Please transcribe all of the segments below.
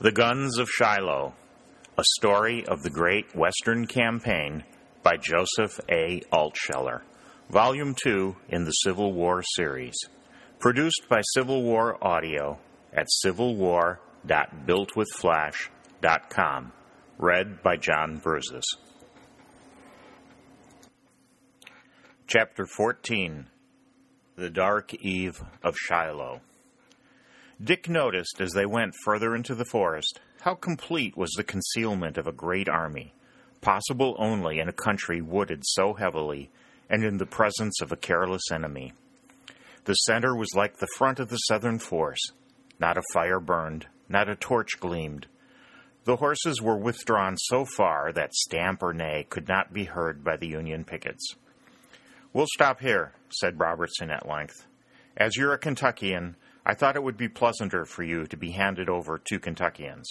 The Guns of Shiloh, a story of the Great Western Campaign by Joseph A. Altsheler, Volume 2 in the Civil War series. Produced by Civil War Audio at civilwar.builtwithflash.com. Read by John Burzes. Chapter 14 The Dark Eve of Shiloh. Dick noticed as they went further into the forest how complete was the concealment of a great army, possible only in a country wooded so heavily and in the presence of a careless enemy. The center was like the front of the Southern force. Not a fire burned, not a torch gleamed. The horses were withdrawn so far that stamp or neigh could not be heard by the Union pickets. We'll stop here, said Robertson at length. As you're a Kentuckian, I thought it would be pleasanter for you to be handed over to Kentuckians.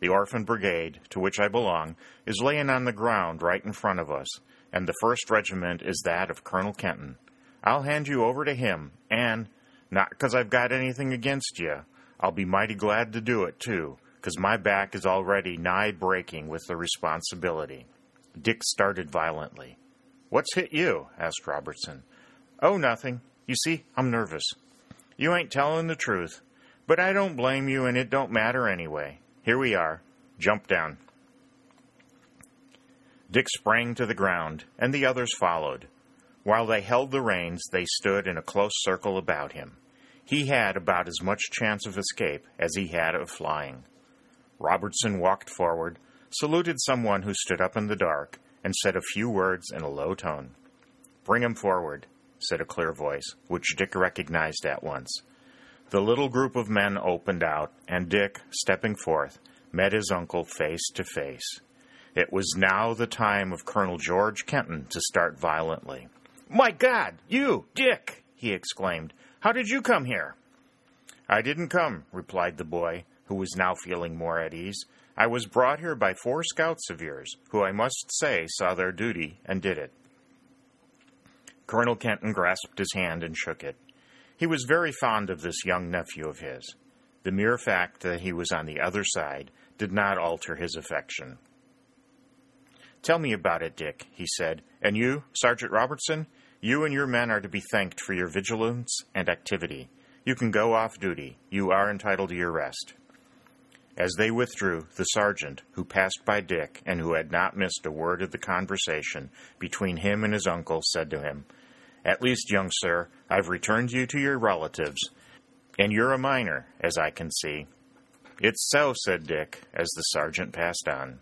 The Orphan Brigade, to which I belong, is laying on the ground right in front of us, and the first regiment is that of Colonel Kenton. I'll hand you over to him, and, not because I've got anything against you, I'll be mighty glad to do it, too, because my back is already nigh breaking with the responsibility. Dick started violently. What's hit you? asked Robertson. Oh, nothing. You see, I'm nervous. You ain't telling the truth. But I don't blame you, and it don't matter anyway. Here we are. Jump down. Dick sprang to the ground, and the others followed. While they held the reins, they stood in a close circle about him. He had about as much chance of escape as he had of flying. Robertson walked forward, saluted someone who stood up in the dark, and said a few words in a low tone. Bring him forward, said a clear voice, which Dick recognized at once. The little group of men opened out, and Dick, stepping forth, met his uncle face to face. It was now the time of Colonel George Kenton to start violently. My God, you, Dick! he exclaimed. How did you come here? I didn't come, replied the boy, who was now feeling more at ease. I was brought here by four scouts of yours, who I must say saw their duty and did it. Colonel Kenton grasped his hand and shook it. He was very fond of this young nephew of his. The mere fact that he was on the other side did not alter his affection. Tell me about it, Dick, he said. And you, Sergeant Robertson, you and your men are to be thanked for your vigilance and activity. You can go off duty. You are entitled to your rest. As they withdrew, the sergeant, who passed by Dick and who had not missed a word of the conversation between him and his uncle, said to him, at least, young sir, I've returned you to your relatives, and you're a minor, as I can see. It's so, said Dick, as the sergeant passed on.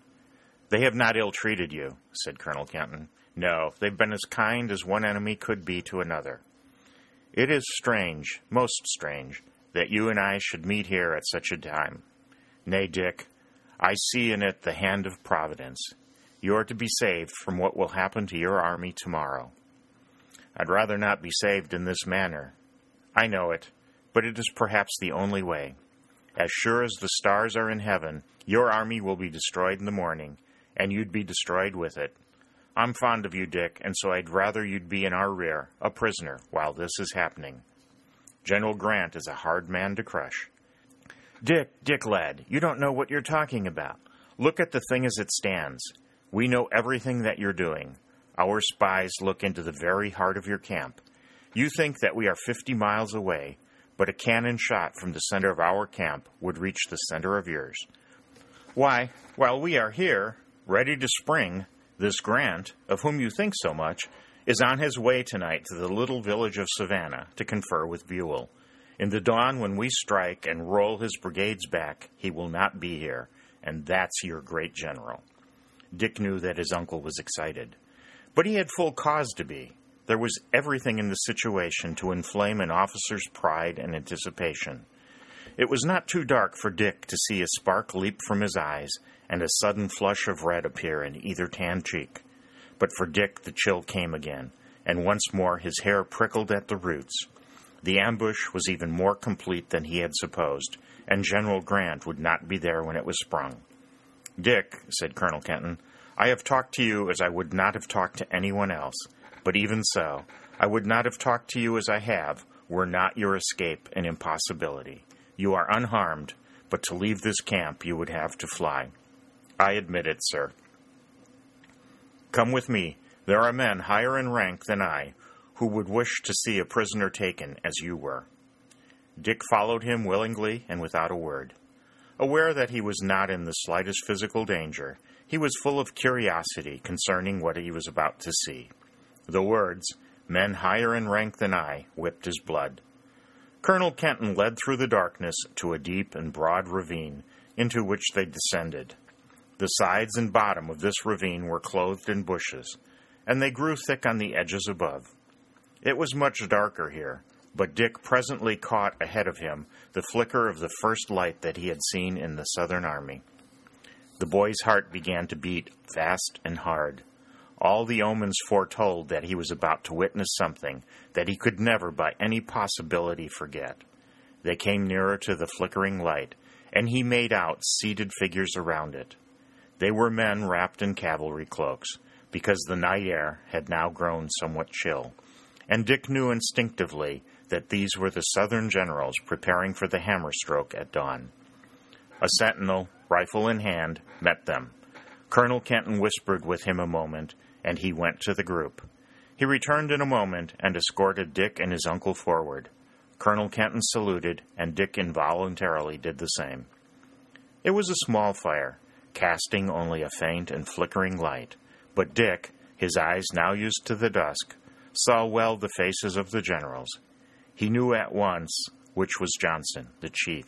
They have not ill treated you, said Colonel Kenton. No, they've been as kind as one enemy could be to another. It is strange, most strange, that you and I should meet here at such a time. Nay, Dick, I see in it the hand of Providence. You are to be saved from what will happen to your army tomorrow. I'd rather not be saved in this manner. I know it, but it is perhaps the only way. As sure as the stars are in heaven, your army will be destroyed in the morning, and you'd be destroyed with it. I'm fond of you, Dick, and so I'd rather you'd be in our rear, a prisoner, while this is happening. General Grant is a hard man to crush. Dick, Dick, lad, you don't know what you're talking about. Look at the thing as it stands. We know everything that you're doing. Our spies look into the very heart of your camp. You think that we are 50 miles away, but a cannon shot from the center of our camp would reach the center of yours. Why, while we are here, ready to spring, this Grant, of whom you think so much, is on his way tonight to the little village of Savannah to confer with Buell. In the dawn, when we strike and roll his brigades back, he will not be here, and that's your great general. Dick knew that his uncle was excited. But he had full cause to be. There was everything in the situation to inflame an officer's pride and anticipation. It was not too dark for Dick to see a spark leap from his eyes and a sudden flush of red appear in either tan cheek. But for Dick, the chill came again, and once more his hair prickled at the roots. The ambush was even more complete than he had supposed, and General Grant would not be there when it was sprung. Dick, said Colonel Kenton, I have talked to you as I would not have talked to anyone else, but even so, I would not have talked to you as I have were not your escape an impossibility. You are unharmed, but to leave this camp you would have to fly. I admit it, sir. Come with me. There are men higher in rank than I who would wish to see a prisoner taken as you were. Dick followed him willingly and without a word. Aware that he was not in the slightest physical danger, he was full of curiosity concerning what he was about to see. The words, men higher in rank than I, whipped his blood. Colonel Kenton led through the darkness to a deep and broad ravine, into which they descended. The sides and bottom of this ravine were clothed in bushes, and they grew thick on the edges above. It was much darker here, but Dick presently caught ahead of him the flicker of the first light that he had seen in the Southern Army. The boy's heart began to beat fast and hard. All the omens foretold that he was about to witness something that he could never by any possibility forget. They came nearer to the flickering light, and he made out seated figures around it. They were men wrapped in cavalry cloaks, because the night air had now grown somewhat chill, and Dick knew instinctively that these were the Southern generals preparing for the hammer stroke at dawn. A sentinel, rifle in hand, met them. Colonel Kenton whispered with him a moment, and he went to the group. He returned in a moment and escorted Dick and his uncle forward. Colonel Kenton saluted, and Dick involuntarily did the same. It was a small fire, casting only a faint and flickering light. But Dick, his eyes now used to the dusk, saw well the faces of the generals. He knew at once which was Johnston, the chief.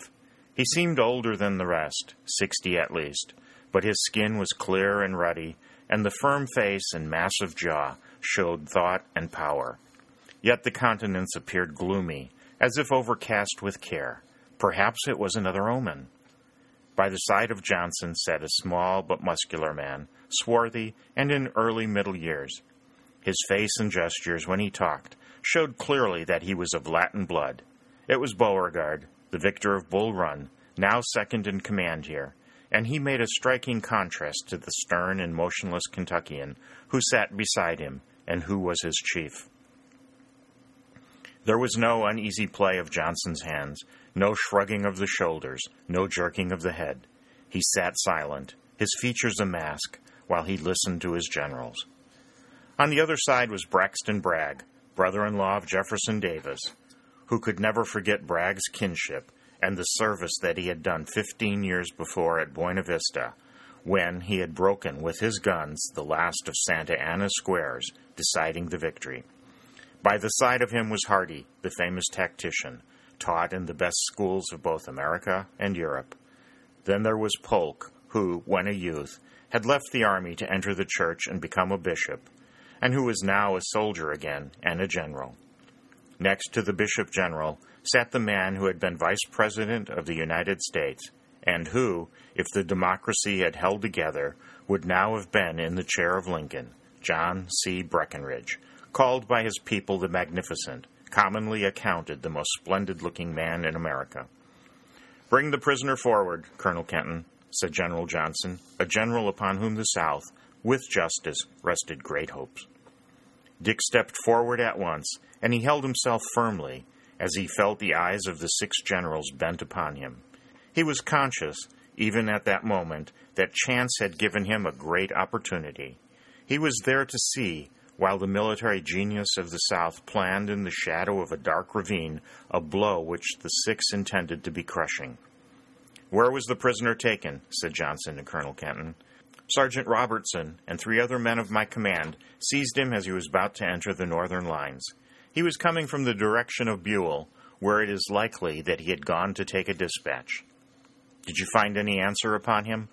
He seemed older than the rest, sixty at least, but his skin was clear and ruddy, and the firm face and massive jaw showed thought and power. Yet the countenance appeared gloomy, as if overcast with care. Perhaps it was another omen. By the side of Johnston sat a small but muscular man, swarthy and in early middle years. His face and gestures when he talked showed clearly that he was of Latin blood. It was Beauregard, the victor of Bull Run, now second in command here, and he made a striking contrast to the stern and motionless Kentuckian who sat beside him and who was his chief. There was no uneasy play of Johnston's hands, no shrugging of the shoulders, no jerking of the head. He sat silent, his features a mask, while he listened to his generals. On the other side was Braxton Bragg, brother in law of Jefferson Davis, who could never forget Bragg's kinship and the service that he had done fifteen years before at Buena Vista, when he had broken with his guns the last of Santa Anna's squares, deciding the victory. By the side of him was Hardee, the famous tactician, taught in the best schools of both America and Europe. Then there was Polk, who, when a youth, had left the army to enter the church and become a bishop, and who was now a soldier again and a general. Next to the bishop general sat the man who had been vice president of the United States, and who, if the democracy had held together, would now have been in the chair of Lincoln, John C. Breckinridge, called by his people the Magnificent, commonly accounted the most splendid looking man in America. Bring the prisoner forward, Colonel Kenton, said General Johnston, a general upon whom the South, with justice, rested great hopes. Dick stepped forward at once, and he held himself firmly as he felt the eyes of the six generals bent upon him. He was conscious, even at that moment, that chance had given him a great opportunity. He was there to see while the military genius of the South planned in the shadow of a dark ravine a blow which the six intended to be crushing. Where was the prisoner taken? said Johnston to Colonel Kenton. Sergeant Robertson and three other men of my command seized him as he was about to enter the northern lines. He was coming from the direction of Buell, where it is likely that he had gone to take a dispatch. Did you find any answer upon him?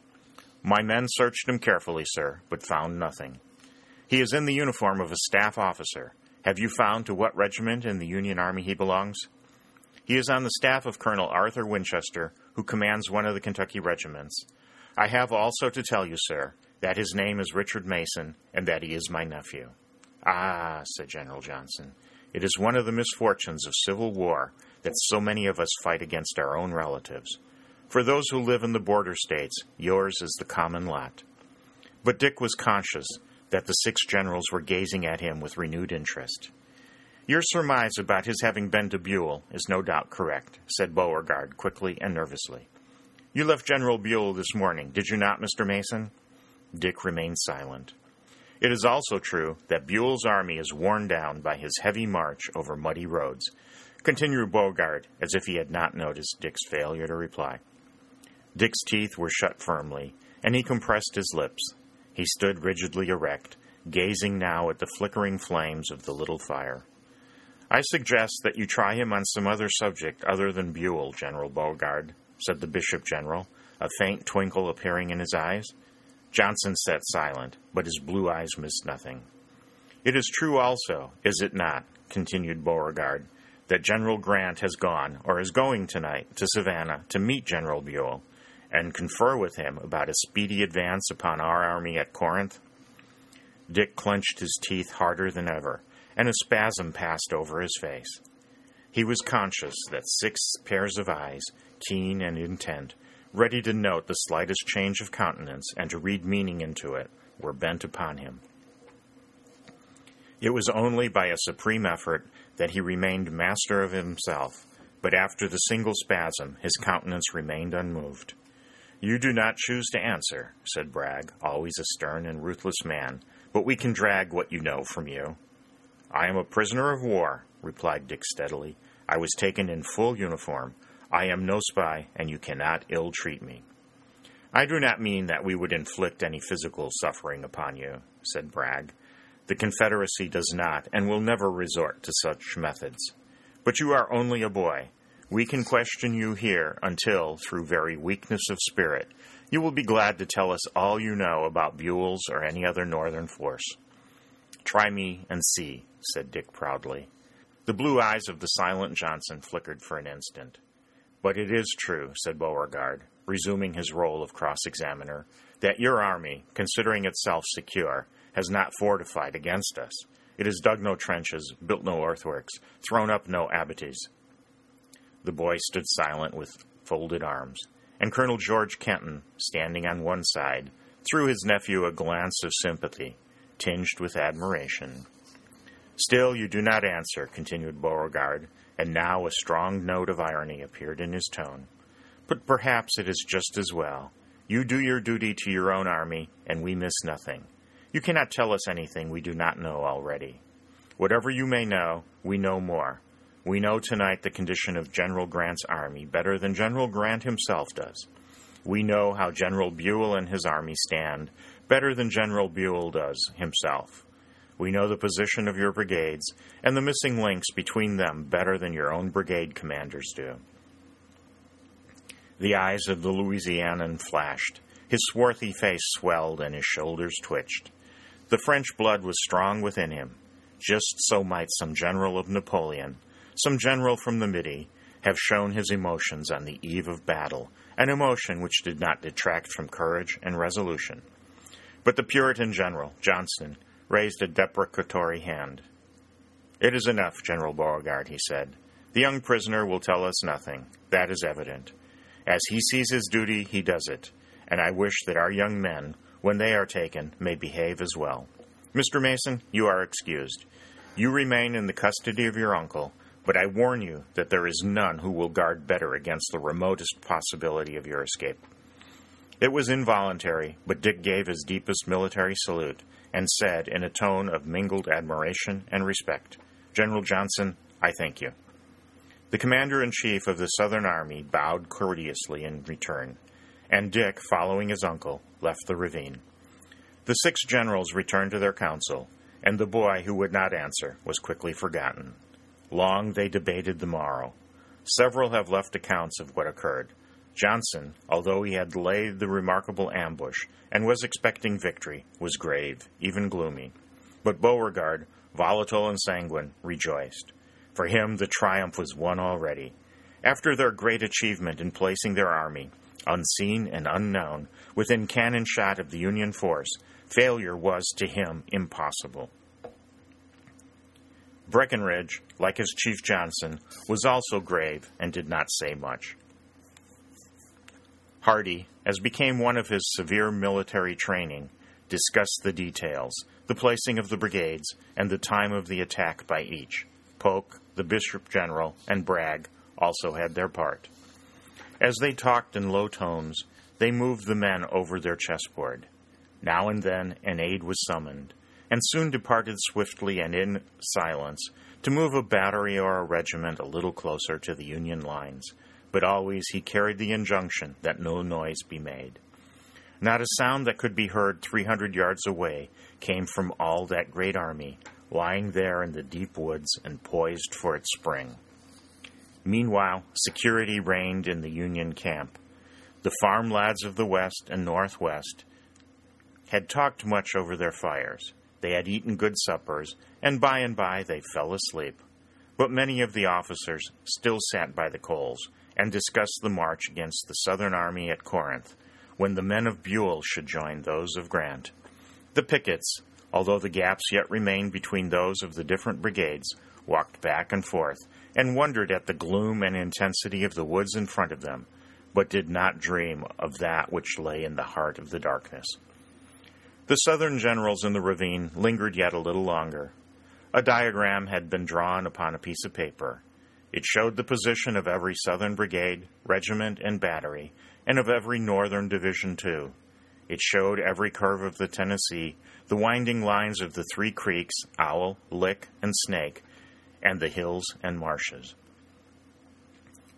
My men searched him carefully, sir, but found nothing. He is in the uniform of a staff officer. Have you found to what regiment in the Union Army he belongs? He is on the staff of Colonel Arthur Winchester, who commands one of the Kentucky regiments. I have also to tell you, sir, that his name is Richard Mason, and that he is my nephew. Ah, said General Johnston, it is one of the misfortunes of civil war that so many of us fight against our own relatives. For those who live in the border states, yours is the common lot. But Dick was conscious that the six generals were gazing at him with renewed interest. Your surmise about his having been to Buell is no doubt correct, said Beauregard quickly and nervously. You left General Buell this morning, did you not, Mr. Mason? Dick remained silent. It is also true that Buell's army is worn down by his heavy march over muddy roads, continued Beauregard, as if he had not noticed Dick's failure to reply. Dick's teeth were shut firmly, and he compressed his lips. He stood rigidly erect, gazing now at the flickering flames of the little fire. I suggest that you try him on some other subject other than Buell, General Beauregard, said the Bishop General, a faint twinkle appearing in his eyes. Johnston sat silent, but his blue eyes missed nothing. It is true also, is it not, continued Beauregard, that General Grant has gone, or is going tonight, to Savannah to meet General Buell and confer with him about a speedy advance upon our army at Corinth? Dick clenched his teeth harder than ever, and a spasm passed over his face. He was conscious that six pairs of eyes, keen and intent, ready to note the slightest change of countenance and to read meaning into it, were bent upon him. It was only by a supreme effort that he remained master of himself, but after the single spasm his countenance remained unmoved. You do not choose to answer, said Bragg, always a stern and ruthless man, but we can drag what you know from you. I am a prisoner of war, replied Dick steadily. I was taken in full uniform. I am no spy, and you cannot ill treat me. I do not mean that we would inflict any physical suffering upon you, said Bragg. The Confederacy does not and will never resort to such methods. But you are only a boy. We can question you here until, through very weakness of spirit, you will be glad to tell us all you know about Buell's or any other Northern force. Try me and see, said Dick proudly. The blue eyes of the silent Johnston flickered for an instant. But it is true, said Beauregard, resuming his role of cross examiner, that your army, considering itself secure, has not fortified against us. It has dug no trenches, built no earthworks, thrown up no abatis. The boy stood silent with folded arms, and Colonel George Kenton, standing on one side, threw his nephew a glance of sympathy, tinged with admiration. Still, you do not answer, continued Beauregard, and now a strong note of irony appeared in his tone. But perhaps it is just as well. You do your duty to your own army, and we miss nothing. You cannot tell us anything we do not know already. Whatever you may know, we know more. We know tonight the condition of General Grant's army better than General Grant himself does. We know how General Buell and his army stand better than General Buell does himself. We know the position of your brigades and the missing links between them better than your own brigade commanders do. The eyes of the Louisianan flashed. His swarthy face swelled and his shoulders twitched. The French blood was strong within him. Just so might some general of Napoleon, some general from the Midi, have shown his emotions on the eve of battle, an emotion which did not detract from courage and resolution. But the Puritan general, Johnston, raised a deprecatory hand. It is enough, General Beauregard, he said. The young prisoner will tell us nothing. That is evident. As he sees his duty, he does it, and I wish that our young men, when they are taken, may behave as well. Mr. Mason, you are excused. You remain in the custody of your uncle, but I warn you that there is none who will guard better against the remotest possibility of your escape. It was involuntary, but Dick gave his deepest military salute and said in a tone of mingled admiration and respect, General Johnston, I thank you. The commander in chief of the Southern Army bowed courteously in return, and Dick, following his uncle, left the ravine. The six generals returned to their council, and the boy who would not answer was quickly forgotten. Long they debated the morrow. Several have left accounts of what occurred. Johnston, although he had laid the remarkable ambush and was expecting victory, was grave, even gloomy. But Beauregard, volatile and sanguine, rejoiced. For him, the triumph was won already. After their great achievement in placing their army, unseen and unknown, within cannon shot of the Union force, failure was to him impossible. Breckinridge, like his chief Johnston, was also grave and did not say much. Hardee, as became one of his severe military training, discussed the details, the placing of the brigades, and the time of the attack by each. Polk, the Bishop General, and Bragg also had their part. As they talked in low tones, they moved the men over their chessboard. Now and then an aide was summoned, and soon departed swiftly and in silence to move a battery or a regiment a little closer to the Union lines, but always he carried the injunction that no noise be made. Not a sound that could be heard 300 yards away came from all that great army, lying there in the deep woods and poised for its spring. Meanwhile, security reigned in the Union camp. The farm lads of the West and Northwest had talked much over their fires. They had eaten good suppers, and by and by they fell asleep. But many of the officers still sat by the coals and discussed the march against the Southern army at Corinth, when the men of Buell should join those of Grant. The pickets, although the gaps yet remained between those of the different brigades, walked back and forth and wondered at the gloom and intensity of the woods in front of them, but did not dream of that which lay in the heart of the darkness. The Southern generals in the ravine lingered yet a little longer. A diagram had been drawn upon a piece of paper. It showed the position of every Southern brigade, regiment, and battery, and of every Northern division, too. It showed every curve of the Tennessee, the winding lines of the three creeks, Owl, Lick, and Snake, and the hills and marshes.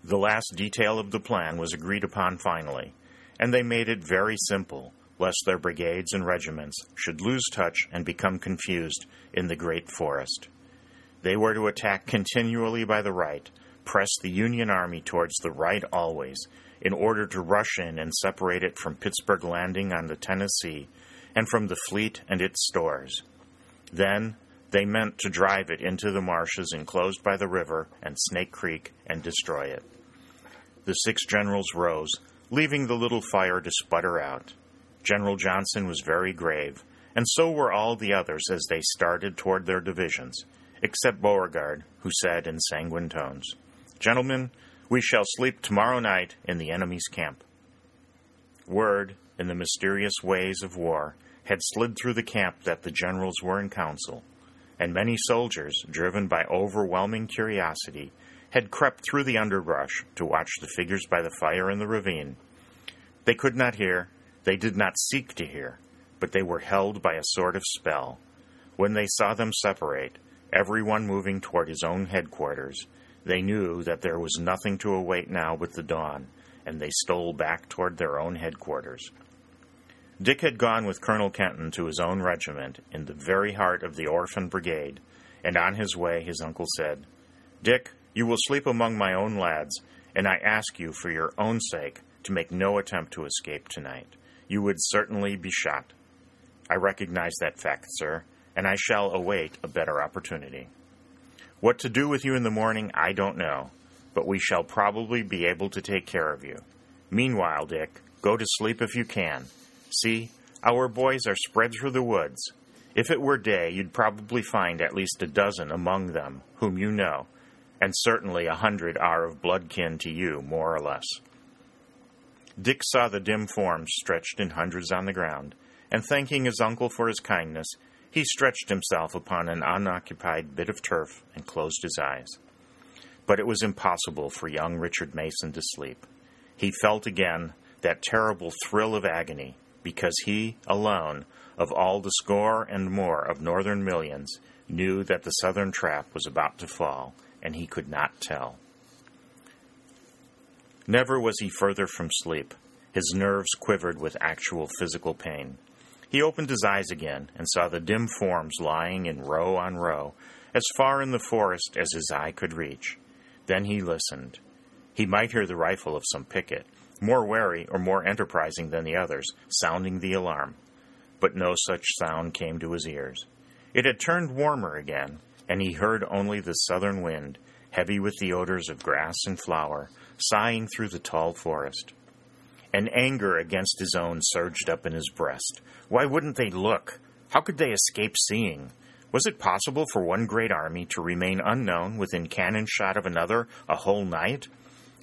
The last detail of the plan was agreed upon finally, and they made it very simple, lest their brigades and regiments should lose touch and become confused in the great forest. They were to attack continually by the right, press the Union Army towards the right always, in order to rush in and separate it from Pittsburg Landing on the Tennessee and from the fleet and its stores. Then they meant to drive it into the marshes enclosed by the river and Snake Creek and destroy it. The six generals rose, leaving the little fire to sputter out. General Johnston was very grave, and so were all the others as they started toward their divisions, except Beauregard, who said in sanguine tones, Gentlemen, we shall sleep tomorrow night in the enemy's camp. Word, in the mysterious ways of war, had slid through the camp that the generals were in council and many soldiers, driven by overwhelming curiosity, had crept through the underbrush to watch the figures by the fire in the ravine. They could not hear, they did not seek to hear, but they were held by a sort of spell. When they saw them separate, everyone moving toward his own headquarters, they knew that there was nothing to await now but the dawn, and they stole back toward their own headquarters. Dick had gone with Colonel Kenton to his own regiment in the very heart of the Orphan Brigade, and on his way his uncle said, Dick, you will sleep among my own lads, and I ask you for your own sake to make no attempt to escape tonight. You would certainly be shot. I recognize that fact, sir, and I shall await a better opportunity. What to do with you in the morning, I don't know, but we shall probably be able to take care of you. Meanwhile, Dick, go to sleep if you can See, our boys are spread through the woods. If it were day, you'd probably find at least a dozen among them whom you know, and certainly a hundred are of blood kin to you, more or less. Dick saw the dim forms stretched in hundreds on the ground, and thanking his uncle for his kindness, he stretched himself upon an unoccupied bit of turf and closed his eyes. But it was impossible for young Richard Mason to sleep. He felt again that terrible thrill of agony because he alone, of all the score and more of northern millions, knew that the southern trap was about to fall, and he could not tell. Never was he further from sleep. His nerves quivered with actual physical pain. He opened his eyes again and saw the dim forms lying in row on row, as far in the forest as his eye could reach. Then he listened. He might hear the rifle of some picket, more wary or more enterprising than the others, sounding the alarm. But no such sound came to his ears. It had turned warmer again, and he heard only the southern wind, heavy with the odors of grass and flower, sighing through the tall forest. An anger against his own surged up in his breast. Why wouldn't they look? How could they escape seeing? Was it possible for one great army to remain unknown within cannon shot of another a whole night?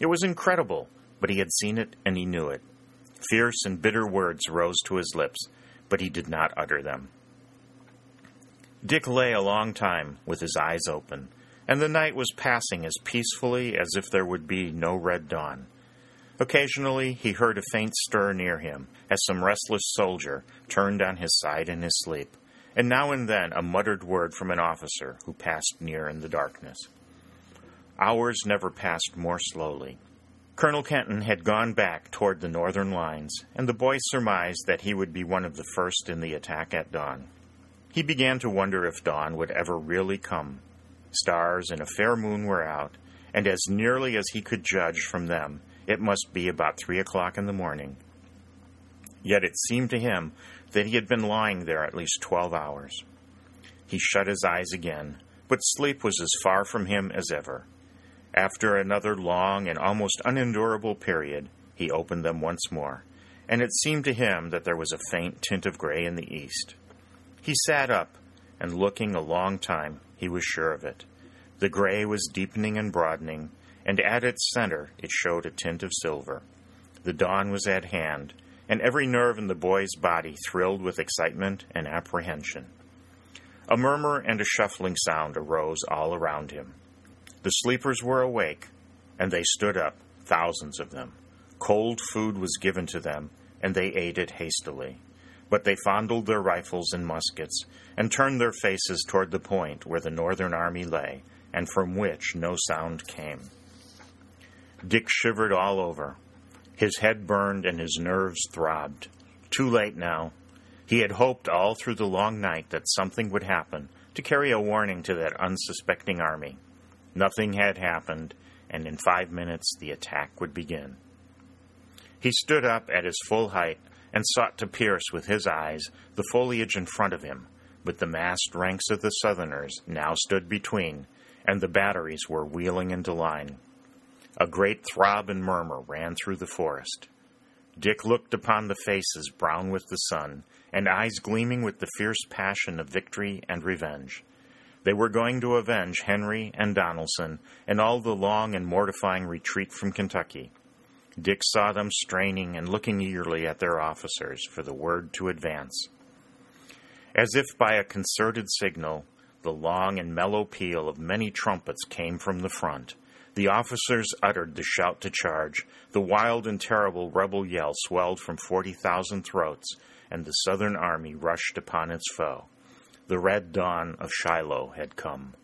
It was incredible, but he had seen it and he knew it. Fierce and bitter words rose to his lips, but he did not utter them. Dick lay a long time with his eyes open, and the night was passing as peacefully as if there would be no red dawn. Occasionally he heard a faint stir near him as some restless soldier turned on his side in his sleep, and now and then a muttered word from an officer who passed near in the darkness. Hours never passed more slowly. Colonel Kenton had gone back toward the northern lines, and the boy surmised that he would be one of the first in the attack at dawn. He began to wonder if dawn would ever really come. Stars and a fair moon were out, and as nearly as he could judge from them, it must be about three o'clock in the morning. Yet it seemed to him that he had been lying there at least twelve hours. He shut his eyes again, but sleep was as far from him as ever. After another long and almost unendurable period, he opened them once more, and it seemed to him that there was a faint tint of gray in the east. He sat up, and looking a long time, he was sure of it. The gray was deepening and broadening, and at its center it showed a tint of silver. The dawn was at hand, and every nerve in the boy's body thrilled with excitement and apprehension. A murmur and a shuffling sound arose all around him. The sleepers were awake, and they stood up, thousands of them. Cold food was given to them, and they ate it hastily. But they fondled their rifles and muskets, and turned their faces toward the point where the Northern army lay, and from which no sound came. Dick shivered all over. His head burned and his nerves throbbed. Too late now. He had hoped all through the long night that something would happen to carry a warning to that unsuspecting army. Nothing had happened, and in five minutes the attack would begin. He stood up at his full height and sought to pierce with his eyes the foliage in front of him, but the massed ranks of the Southerners now stood between, and the batteries were wheeling into line. A great throb and murmur ran through the forest. Dick looked upon the faces brown with the sun, and eyes gleaming with the fierce passion of victory and revenge. They were going to avenge Henry and Donelson and all the long and mortifying retreat from Kentucky. Dick saw them straining and looking eagerly at their officers for the word to advance. As if by a concerted signal, the long and mellow peal of many trumpets came from the front. The officers uttered the shout to charge. The wild and terrible rebel yell swelled from 40,000 throats, and the Southern army rushed upon its foe. The red dawn of Shiloh had come.